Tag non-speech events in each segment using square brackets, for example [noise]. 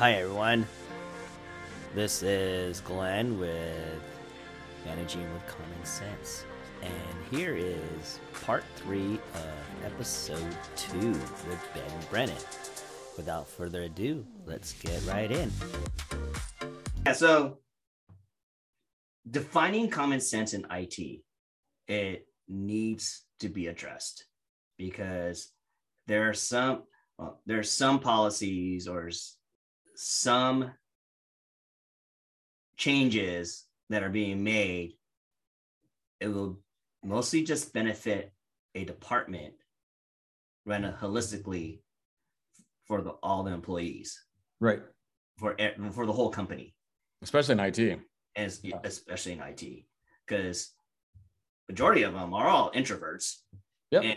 Hi, everyone. This is Glenn with Managing with Common Sense. And here is part three of episode two with Ben Brennan. Without further ado, let's get right in. Yeah, so defining common sense in IT, it needs to be addressed because there are some well, there are some policies or some changes that are being made. It will mostly just benefit a department run holistically for the, all the employees Right. for for the whole company Especially in IT. as especially in IT, because majority of them are all introverts. Yep. And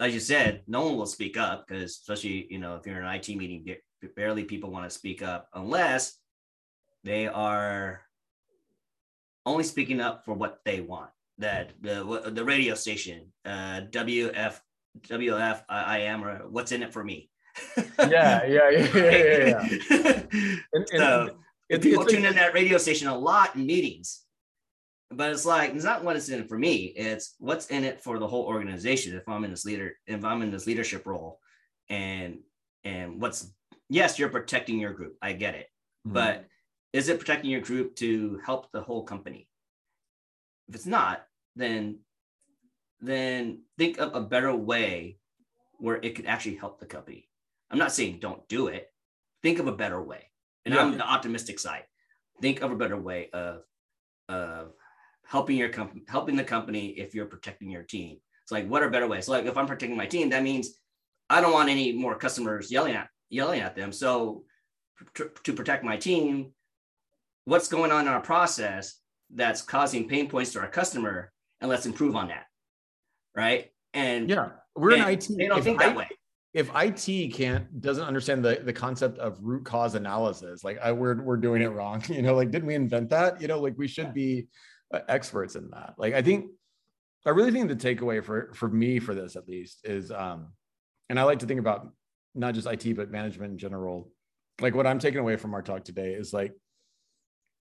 like you said, no one will speak up because especially you know if you're in an IT meeting, barely people want to speak up unless they are only speaking up for what they want. That the the radio station, uh, WF WF I am or what's in it for me. Yeah, yeah, yeah, yeah, yeah. yeah. And, [laughs] and So, it- people tune in that radio station a lot in meetings but it's like it's not what it's in it for me it's what's in it for the whole organization if i'm in this leader if i'm in this leadership role and and what's yes you're protecting your group. I get it. Mhm. but is it protecting your group to help the whole company? If it's not then then think of a better way where it could actually help the company. I'm not saying don't do it. Think of a better way. And Yeah. i'm the optimistic side. Think of a better way of of helping your company helping the company if you're protecting your team. It's like what are better ways? Like if i'm protecting my team that means i don't want any more customers yelling at yelling at them so to, to protect my team what's going on in our process that's causing pain points to our customer and let's improve on that right and yeah, we're in IT. they don't If think I- that way If IT can't doesn't understand the the concept of root cause analysis, like I, we're we're doing it wrong. [laughs] You know, like didn't we invent that? You know, like we should be uh, experts in that. Like I think, I really think the takeaway for for me for this at least is, um, and I like to think about not just IT but management in general. Like what I'm taking away from our talk today is like,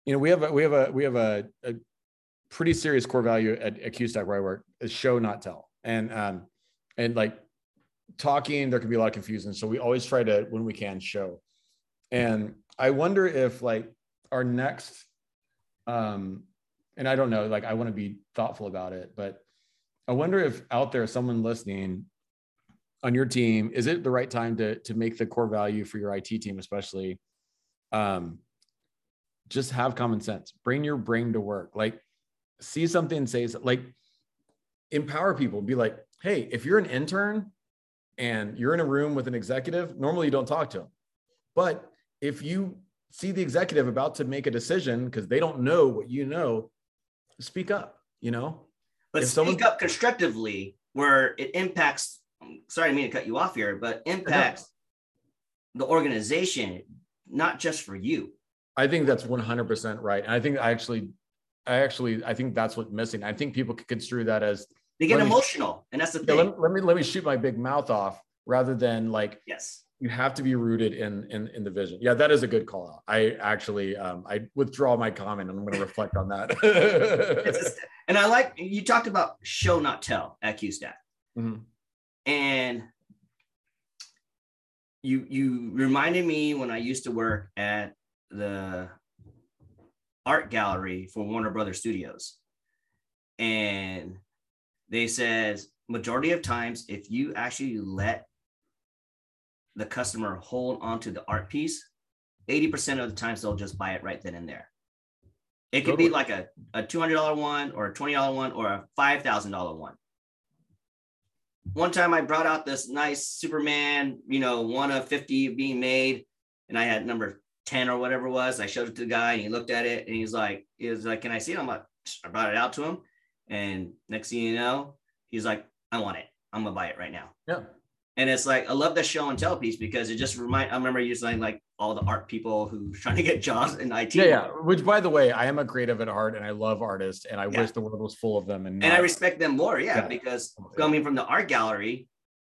you know, we have a we have a we have a, a pretty serious core value at, at QSTAC where I work is show not tell, and um, and like talking there can be a lot of confusion. So we always try to when we can show. And i wonder if like our next um and i don't know like i want to be thoughtful about it but i wonder if out there someone listening on your team is it the right time to to make the core value for your it team especially um just have common sense bring your brain to work like see something say like empower people be like hey if you're an intern and you're in a room with an executive, normally you don't talk to them. But if you see the executive about to make a decision because they don't know what you know, speak up, you know? but if speak someone- up constructively where it impacts sorry i mean to cut you off here but impacts the organization not just for you I think that's 100% right. And I think I actually, I actually, I think that's what's missing. I think people could construe that as, they get me- emotional and that's the yeah, thing let, let me, let me shoot my big mouth off rather than like, yes you have to be rooted in, in, in the vision. Yeah, that is a good call out. I actually, um, I withdraw my comment and I'm going to reflect on that. [laughs] just- and i like you talked about show not tell at qstac Mhm. And you you reminded me when i used to work at the art gallery for warner brothers studios. And they says majority of times if you actually let the customer hold on to the art piece 80% of the times they'll just buy it right then and there. It could be like a, a $200 one or a $20 one or a $5000 one one time I brought out this nice Superman, you know, one of 50 being made, and I had number 10 or whatever it was. I showed it to the guy and he looked at it and he's like, he was like, Can I see it? I'm like, I brought it out to him. And next thing you know, he's like, I want it. I'm gonna buy it right now. yeah. And it's like I love the show and tell piece because it just remind I remember you saying like all the art people who [laughs] trying to get jobs in IT. Yeah, yeah. Which, by the way, I am a creative at heart, and I love artists, and I Yeah. wish the world was full of them. And, and I respect them more, yeah, Yeah. because coming from the art gallery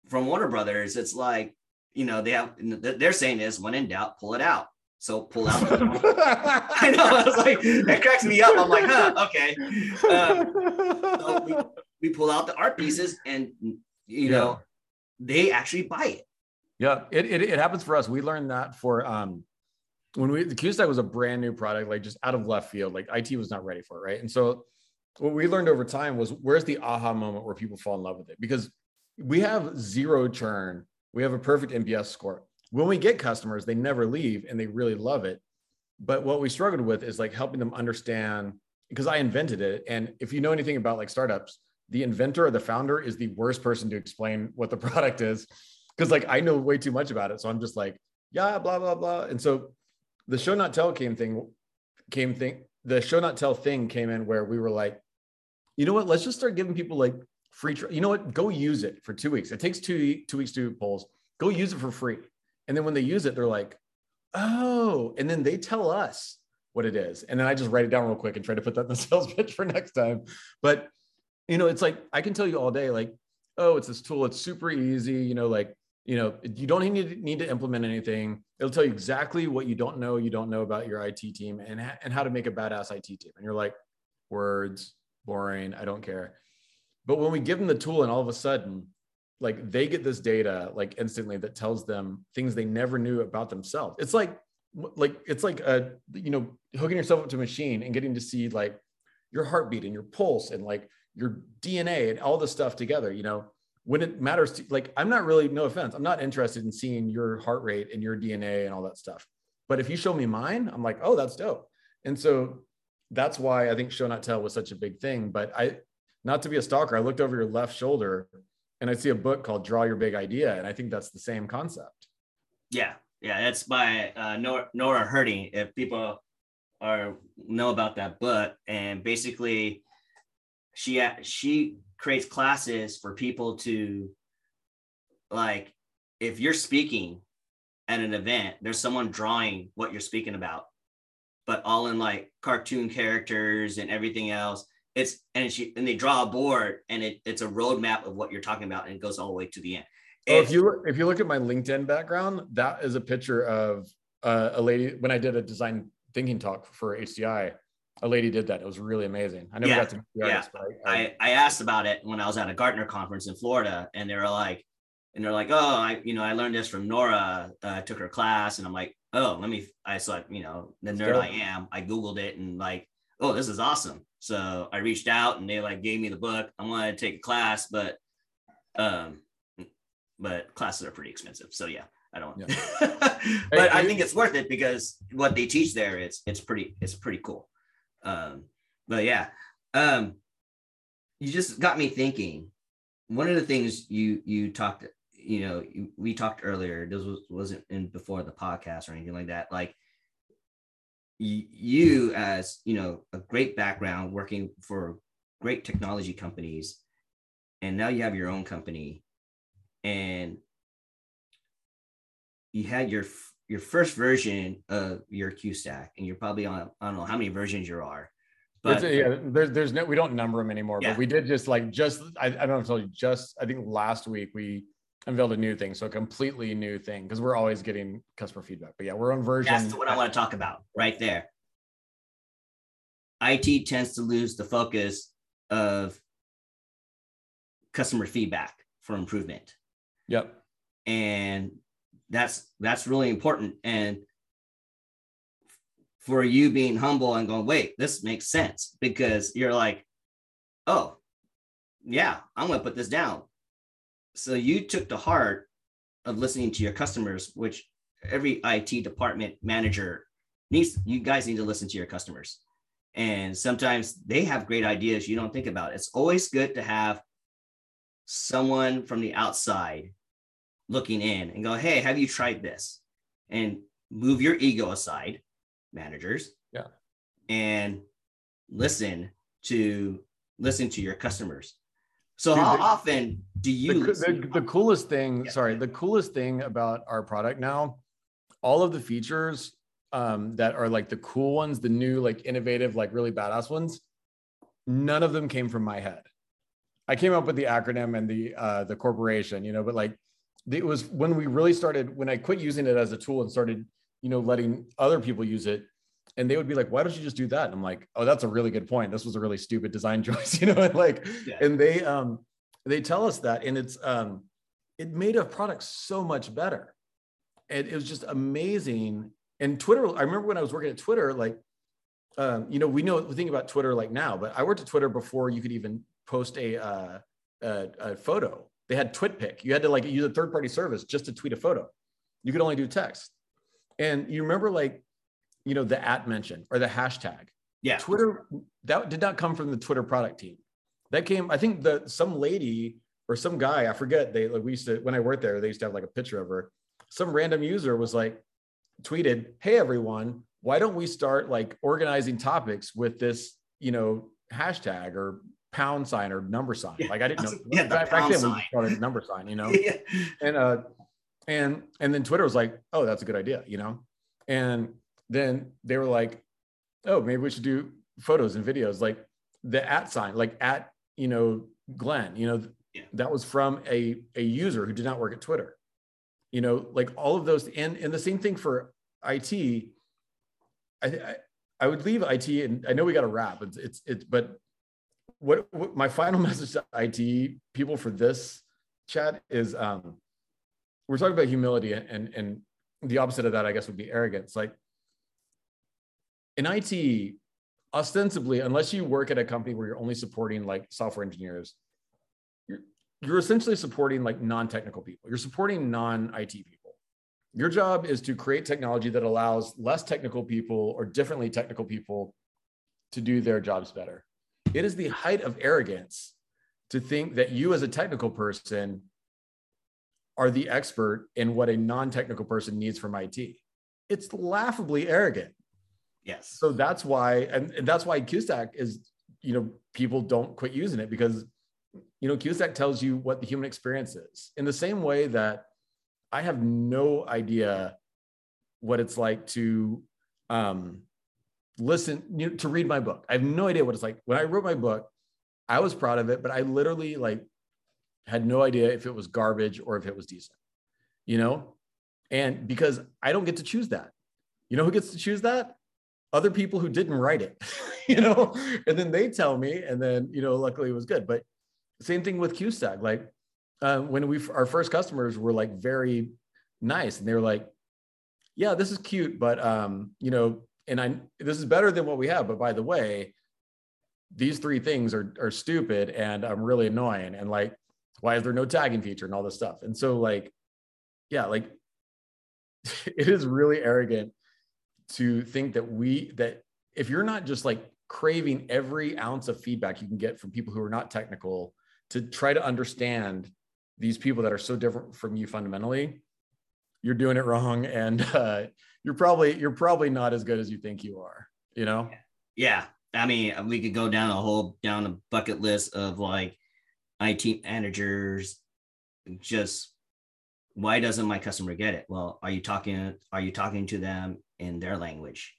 from Warner Brothers, it's like you know, they have they're saying is when in doubt, pull it out. So pull out. [laughs] [laughs] I know. I was like, that cracks me up. I'm like, huh, okay. Um, so we, we, pull out the art pieces, and you know, they actually buy it. Yeah, it, it, it happens for us. We learned that for um when we the QSTAC was a brand new product, like just out of left field. Like IT was not ready for it, right? And so what we learned over time was where's the aha moment where people fall in love with it because we have zero churn. We have a perfect NPS score. When we get customers, they never leave and they really love it. But what we struggled with is like helping them understand because I invented it. And if you know anything about like startups, the inventor or the founder is the worst person to explain what the [laughs] product is. Cause like I know way too much about it. So I'm just like, yeah, blah, blah, blah. And so the show not tell came thing came thing, the show not tell thing came in where we were like, you know what? Let's just start giving people like free. you know what? Go use it for two weeks. It takes two two weeks to do polls. Go use it for free. And then when they use it, they're like, oh, and then they tell us what it is. And then I just write it down real quick and try to put that in the [laughs] sales pitch for next time. But you know, it's like I can tell you all day, like, oh, it's this tool. It's super easy. You know, like you know, you don't need to, need to implement anything. It'll tell you exactly what you don't know. You don't know about your IT team and and how to make a badass IT team. And you're like, words, boring. I don't care. But when we give them the tool and all of a sudden, like they get this data like instantly that tells them things they never knew about themselves. It's like, like, it's like a, you know, hooking yourself up to a machine and getting to see like your heartbeat and your pulse and like your DNA and all the stuff together, you know, when it matters to like, I'm not really, no offense, I'm not interested in seeing your heart rate and your DNA and all that stuff. But if you show me mine, I'm like, oh, that's dope. And so that's why I think show not tell was such a big thing. But I, not to be a stalker, I looked over your left shoulder and I see a book called Draw Your Big Idea, and I think that's the same concept. Yeah, yeah, that's by uh, Nora, Herting. If people are know about that book, and basically, she she creates classes for people to like if you're speaking at an event, there's someone drawing what you're speaking about, but all in like cartoon characters and everything else it's and she and they draw a board and it, it's a roadmap of what you're talking about and it goes all the way to the end. Oh, if you if you look at my LinkedIn background, that is a picture of uh, a lady when I did a design thinking talk for HCI. A lady did that. It was really amazing. I never yeah, got to yeah. Artist, I, I, I asked about it when I was at a Gartner conference in Florida, and they were like, and they're like, oh, I you know I learned this from Nora. Uh, I took her class, and I'm like, oh, let me. I saw you know the nerd I am. I googled it and like, oh, this is awesome. So I reached out and they like gave me the book. I wanted to take a class, but um, but classes are pretty expensive. So yeah, I don't. Yeah. [laughs] but hey, I think it's worth it because what they teach there is it's pretty it's pretty cool. Um, but yeah, um, you just got me thinking. One of the things you you talked, you know, we talked earlier. This was wasn't in before the podcast or anything like that. Like you as you know a great background working for great technology companies and now you have your own company and you had your your first version of your qstac and you're probably on i don't know how many versions you are but yeah there's there's no we don't number them anymore yeah. but we did just like just I, I don't know if I told you just i think last week we unveiled a new thing, so a completely new thing because we're always getting customer feedback. But yeah, we're on version. That's what I want to talk about right there. IT tends to lose the focus of customer feedback for improvement. Yep. And that's that's really important. And for you being humble and going, wait, this makes sense because you're like, oh, yeah, I'm gonna put this down so you took the heart of listening to your customers, which every IT department manager needs. You guys need to listen to your customers. And sometimes they have great ideas you don't think about. It's always good to have someone from the outside looking in and go, hey, have you tried this? And move your ego aside, managers. Yeah. And listen to listen to your customers so Dude, how the, often do you? The, the, the coolest thing, yeah. sorry, the coolest thing about our product now, all of the features um, that are like the cool ones, the new, like innovative, like really badass ones, none of them came from my head. I came up with the acronym and the uh, the corporation, you know, but like it was when we really started when I quit using it as a tool and started, you know, letting other people use it. And they would be like, why don't you just do that? And I'm like, oh, that's a really good point. This was a really stupid design [laughs] choice, you know, and like, Yeah. and they um they tell us that and it's um it made a product so much better. And it was just amazing. And Twitter, I remember when I was working at Twitter, like um, you know, we know we think about Twitter like now, but I worked at Twitter before you could even post a uh, a, a photo. They had TwitPic. You had to like use a third party service just to tweet a photo. You could only do text. And you remember like, you know, the at mention or the hashtag. Yeah. Twitter that did not come from the Twitter product team. That came, I think the some lady or some guy, I forget. They like we used to when I worked there, they used to have like a picture of her. Some random user was like tweeted, "Hey everyone, why don't we start like organizing topics with this, you know, hashtag or pound sign or number sign?" Yeah. Like I didn't know Yeah, the back, back pound then we sign. started a number sign, you [laughs] know yeah. and uh and and then twitter was like oh that's a good idea you know and then they were like oh maybe we should do photos and videos like the at sign like at you know glenn you know Yeah. that was from a a user who did not work at twitter you know like all of those and and the same thing for it i i, I would leave it and i know we got to wrap it's it's it's but what, what my final [laughs] message to it people for this chat is um we're talking about humility and and the opposite of that i guess would be arrogance. Like in it ostensibly unless you work at a company where you're only supporting like software engineers you're, you're essentially supporting like non-technical people. You're supporting non-it people. Your job is to create technology that allows less technical people or differently technical people to do their jobs better it is the height of arrogance to think that you as a technical person are the expert in what a non-technical person needs from IT. It's laughably arrogant. Yes. So that's why, and, and that's why QSTAC is, you know, people don't quit using it because, you know, QSTAC tells you what the human experience is. In the same way that I have no idea what it's like to um, listen, you know, to read my book. I have no idea what it's like. When I wrote my book, I was proud of it, but I literally like had no idea if it was garbage or if it was decent, you know? And because I don't get to choose that. You know who gets to choose that? Other people who didn't write it, [laughs] you know? And then they tell me, and then, you know, luckily it was good. But same thing with QSTAC. Like uh, when we, our first customers were like very nice and they were like, yeah, this is cute, but, um, you know, and I, this is better than what we have. But by the way, these three things are, are stupid and I'm really annoying. And like, why is there no tagging feature and all this stuff? And so like, yeah, like [laughs] it is really arrogant to think that we, that if you're not just like craving every ounce of feedback you can get from people who are not technical to try to understand these people that are so different from you fundamentally, you're doing it wrong. And uh, you're probably, you're probably not as good as you think you are, you know? Yeah. I mean, we could go down a whole down a bucket list of like IT managers. Just why doesn't my customer get it? Well, are you talking? Are you talking to them in their language,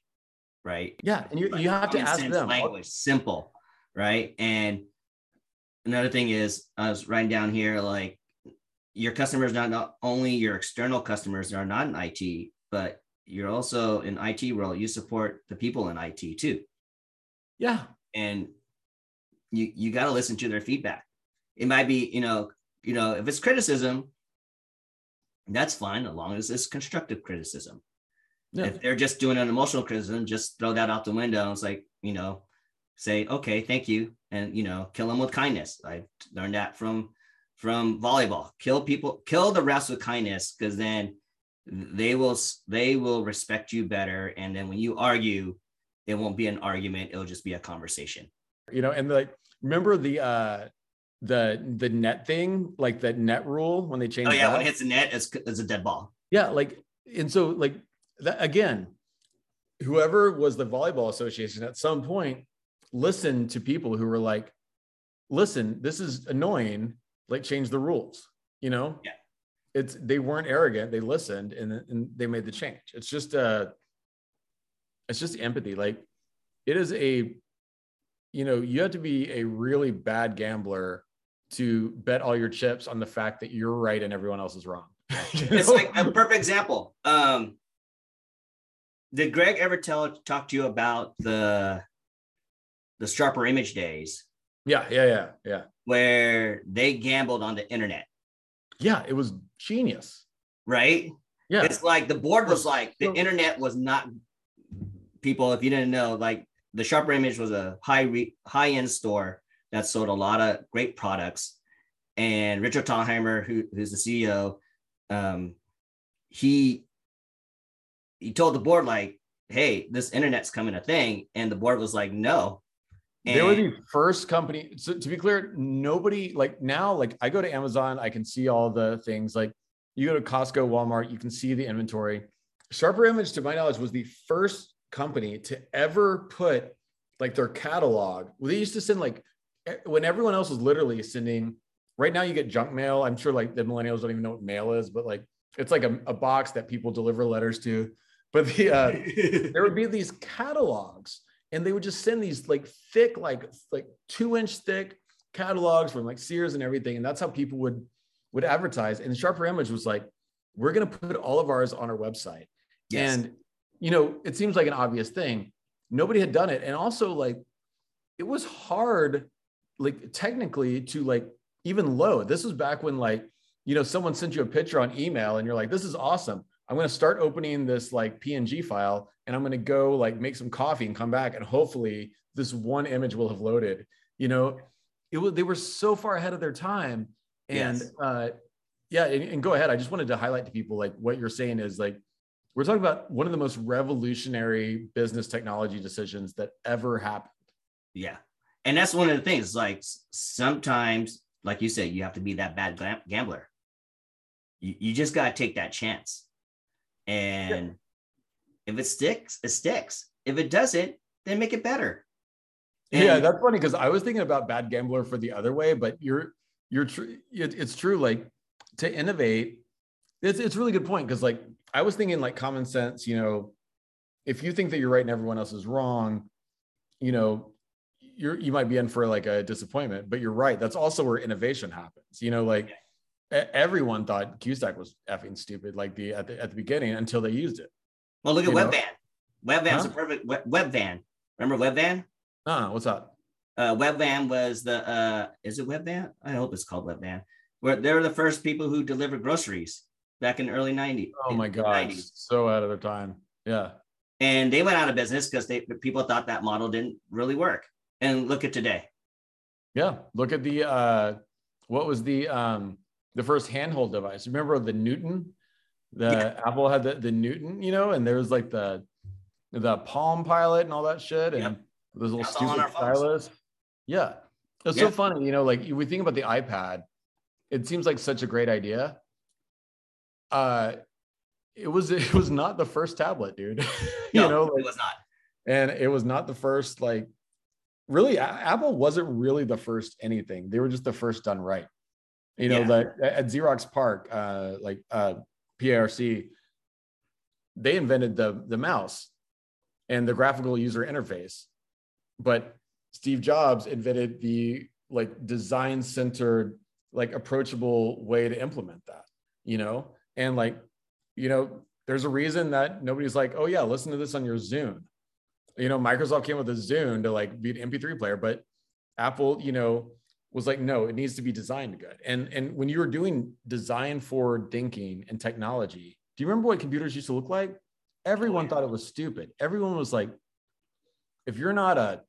right? Yeah. And you, Like, you have to ask them. language, simple, right? And another thing is, I was writing down here like your customers not not only your external customers are not in IT, but you're also in IT role. You support the people in IT too Yeah. and you you got to listen to their feedback it might be you know you know if it's criticism that's fine as long as it's constructive criticism Yeah. if they're just doing an emotional criticism just throw that out the window it's like you know say okay thank you and you know kill them with kindness i learned that from from volleyball. Kill people kill the refs with kindness because then they will they will respect you better. And then when you argue it won't be an argument. It'll just be a conversation. You know and like remember the uh the the net thing like that net rule when they changed oh yeah that? when it hits the net it's, it's a dead ball. Yeah like and so like that again whoever was the volleyball association at some point listened to people who were like listen this is annoying like change the rules you know Yeah. it's they weren't arrogant they listened and, and they made the change it's just uh it's just empathy like it is a you know you have to be a really bad gambler to bet all your chips on the fact that you're right and everyone else is wrong [laughs] You It's know? like a perfect example. Um, did Greg ever tell talk to you about the the sharper image days yeah, yeah, yeah, yeah. where they gambled on the internet, Yeah, it was genius. right? Yeah. It's like the board was like the internet was not people. If you didn't know, like the Sharper Image was a high re, high end store that sold a lot of great products. And Richard Thalheimer, who, who's the CEO, um, he he told the board like, "Hey, this internet's coming a thing," and the board was like, "No." They were the first company. So to be clear, nobody like now, like I go to Amazon, I can see all the things. Like you go to Costco, Walmart, you can see the inventory. Sharper Image, to my knowledge, was the first company to ever put like their catalog. Well, they used to send like when everyone else was literally sending. Right now, you get junk mail. I'm sure like the millennials don't even know what mail is, but like it's like a, a box that people deliver letters to. But the uh, [laughs] there would be these catalogs and they would just send these like thick like like two inch thick catalogs from like sears and everything. And that's how people would would advertise. And sharper image was like we're going to put all of ours on our website. Yes. and you know it seems like an obvious thing. Nobody had done it. And also like it was hard like technically to like even load. This was back when like you know someone sent you a picture on email and you're like this is awesome i'm going to start opening this like png file and i'm going to go like make some coffee and come back and hopefully this one image will have loaded you know it was they were so far ahead of their time and Yes. uh yeah and, and go ahead i just wanted to highlight to people like what you're saying is like we're talking about one of the most revolutionary business technology decisions that ever happened Yeah. And that's one of the things. Like sometimes, like you said, you have to be that bad gambler. You, you just got to take that chance. And if it sticks, it sticks. If it doesn't, then make it better. yeah that's funny because i was thinking about bad gambler for the other way but you're you're true it, it's true like to innovate it's, it's a really good point because like i was thinking like common sense you know if you think that you're right and everyone else is wrong you know you're you might be in for like a disappointment but you're right that's also where innovation happens you know like e- everyone thought qstac was effing stupid like the at the, at the beginning until they used it well, look at? Webvan. Webvan's Huh? a perfect Webvan. Remember Webvan? uh what's that Uh, Webvan was the uh, is it Webvan? I hope it's called Webvan. Where they were the first people who delivered groceries back in the early 90s. oh my god so out of their time yeah and they went out of business because they people thought that model didn't really work. And look at today. Yeah, look at the uh what was the um the first handhold device? Remember the Newton? The Yeah. Apple had the, the Newton, you know, and there was like the the Palm Pilot and all that shit, and Yep. those little That's stupid stylus. Yeah, it's Yeah. so funny, you know. Like we think about the iPad, it seems like such a great idea. Uh, it was [laughs] it was not the first tablet, dude. [laughs] you No, know, like, it was not. and it was not the first like really apple wasn't really the first anything they were just the first done right you know Yeah. at xerox parc uh like uh parc they invented the the mouse and the graphical user interface but steve jobs invented the like design centered like approachable way to implement that you know and like you know there's a reason that nobody's like oh yeah listen to this on your Zune. you know microsoft came with a Zune to like be an mp3 player but apple you know was like no it needs to be designed good. And and when you were doing design forward thinking and technology do you remember what computers used to look like? Everyone yeah. thought it was stupid. Everyone was like if you're not a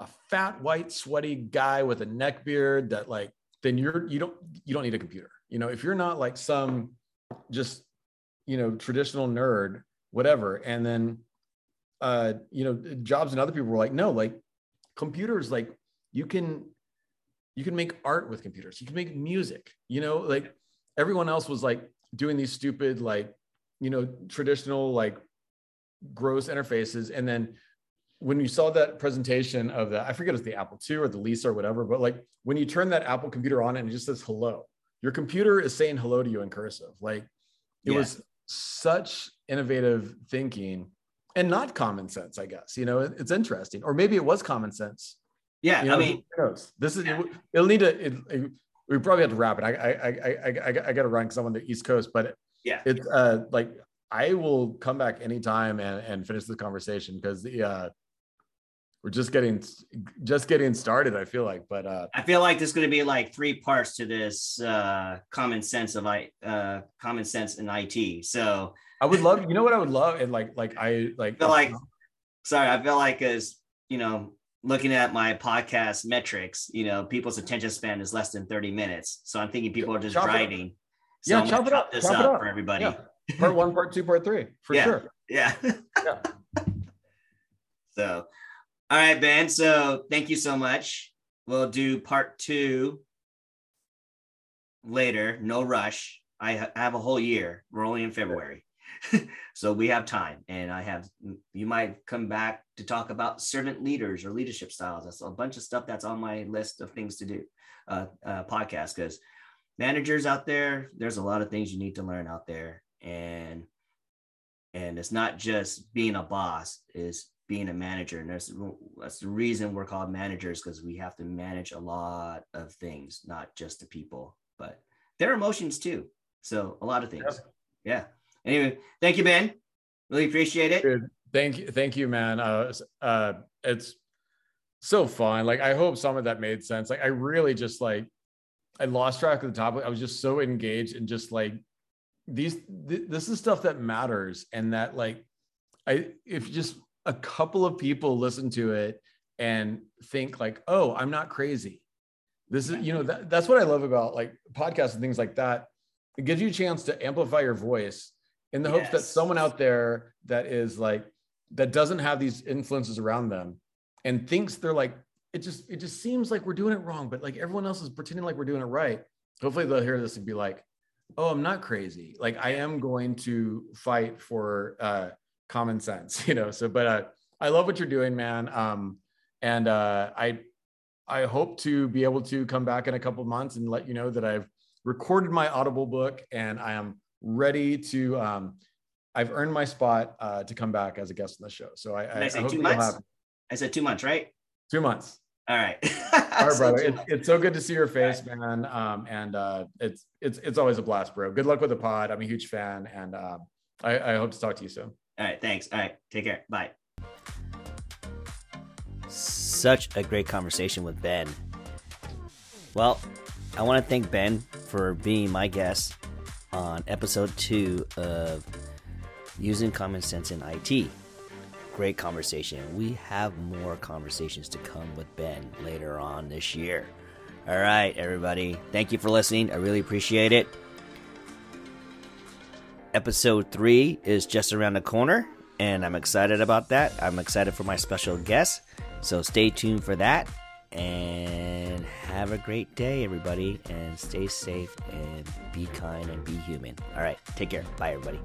a fat white sweaty guy with a neck beard that like then you're you don't you don't need a computer. You know if you're not like some just you know traditional nerd whatever and then uh you know jobs and other people were like no like computers like you can you can make art with computers. You can make music you know like everyone else was like doing these stupid like you know traditional like gross interfaces. And then when you saw that presentation of the i forget it's the apple ii or the lisa or whatever but like when you turn that apple computer on and it just says hello your computer is saying hello to you in cursive. Like it Yeah. was such innovative thinking and not common sense i guess you know it's interesting. Or maybe it was common sense Yeah, you know, I mean? This is Yeah. it'll need to it, it we probably have to wrap it. I I I I, I, I got to run because I'm on the East Coast, but Yeah. it's uh like I will come back anytime and and finish the conversation because the uh we're just getting just getting started. I feel like, but uh I feel like there's going to be like three parts to this uh, common sense of I uh, common sense in IT. So I would love you know what I would love and like like I like [laughs] I feel like sorry, I feel like as you know, looking at my podcast metrics, you know, people's attention span is less than 30 minutes. So I'm thinking people are just Chop driving. So Yeah, chop it up, this chop it up up. for everybody. Yeah. part one, part two, part three for Yeah. sure. Yeah. [laughs] Yeah. so, all right, Ben. So, thank you so much. We'll do part two later. No rush. I ha- have a whole year. We're only in February. [laughs] so, we have time. And I have, you might come back to talk about servant leaders or leadership styles. That's a bunch of stuff that's on my list of things to do, uh, uh, podcast, because managers out there, there's a lot of things you need to learn out there. And and it's not just being a boss is being a manager and there's that's the reason we're called managers because we have to manage a lot of things not just the people but their emotions too so a lot of things yeah anyway thank you ben really appreciate it thank you, thank you, man. Uh, uh, it's so fun. Like, I hope some of that made sense. Like, I really just like, I lost track of the topic. I was just so engaged and just like, these, th- this is stuff that matters, and that like, I if just a couple of people listen to it and think like, oh, I'm not crazy. This is, you know, that, that's what I love about like podcasts and things like that. It gives you a chance to amplify your voice in the hopes that someone out there that is like that doesn't have these influences around them and thinks they're like it just it just seems like we're doing it wrong but like everyone else is pretending like we're doing it right. Hopefully they'll hear this and be like oh i'm not crazy. Like i am going to fight for uh common sense [laughs] you know? So but uh i love what you're doing man. Um and uh i i hope to be able to come back in a couple months and let you know that i've recorded my audible book and i am ready to um i've earned my spot uh to come back as a guest on the show. So i, Did I, I say I hope two that you'll months? have i said two months right? Two months. All right. [laughs] All right brother. two it's, so good to see your face man. Um and uh it's it's it's always a blast bro. Good luck with the pod. I'm a huge fan and um i i hope to talk to you soon. All right. Thanks. All right. Take care. Bye. Such a great conversation with Ben. Well, I want to thank Ben for being my guest on episode two of Using Common Sense in IT. Great conversation. We have more conversations to come with Ben later on this year. All right, everybody. Thank you for listening. I really appreciate it. Episode three is just around the corner, and I'm excited about that. I'm excited for my special guest. So stay tuned for that. And have a great day, everybody. And stay safe and be kind and be human. All right. Take care. Bye, everybody.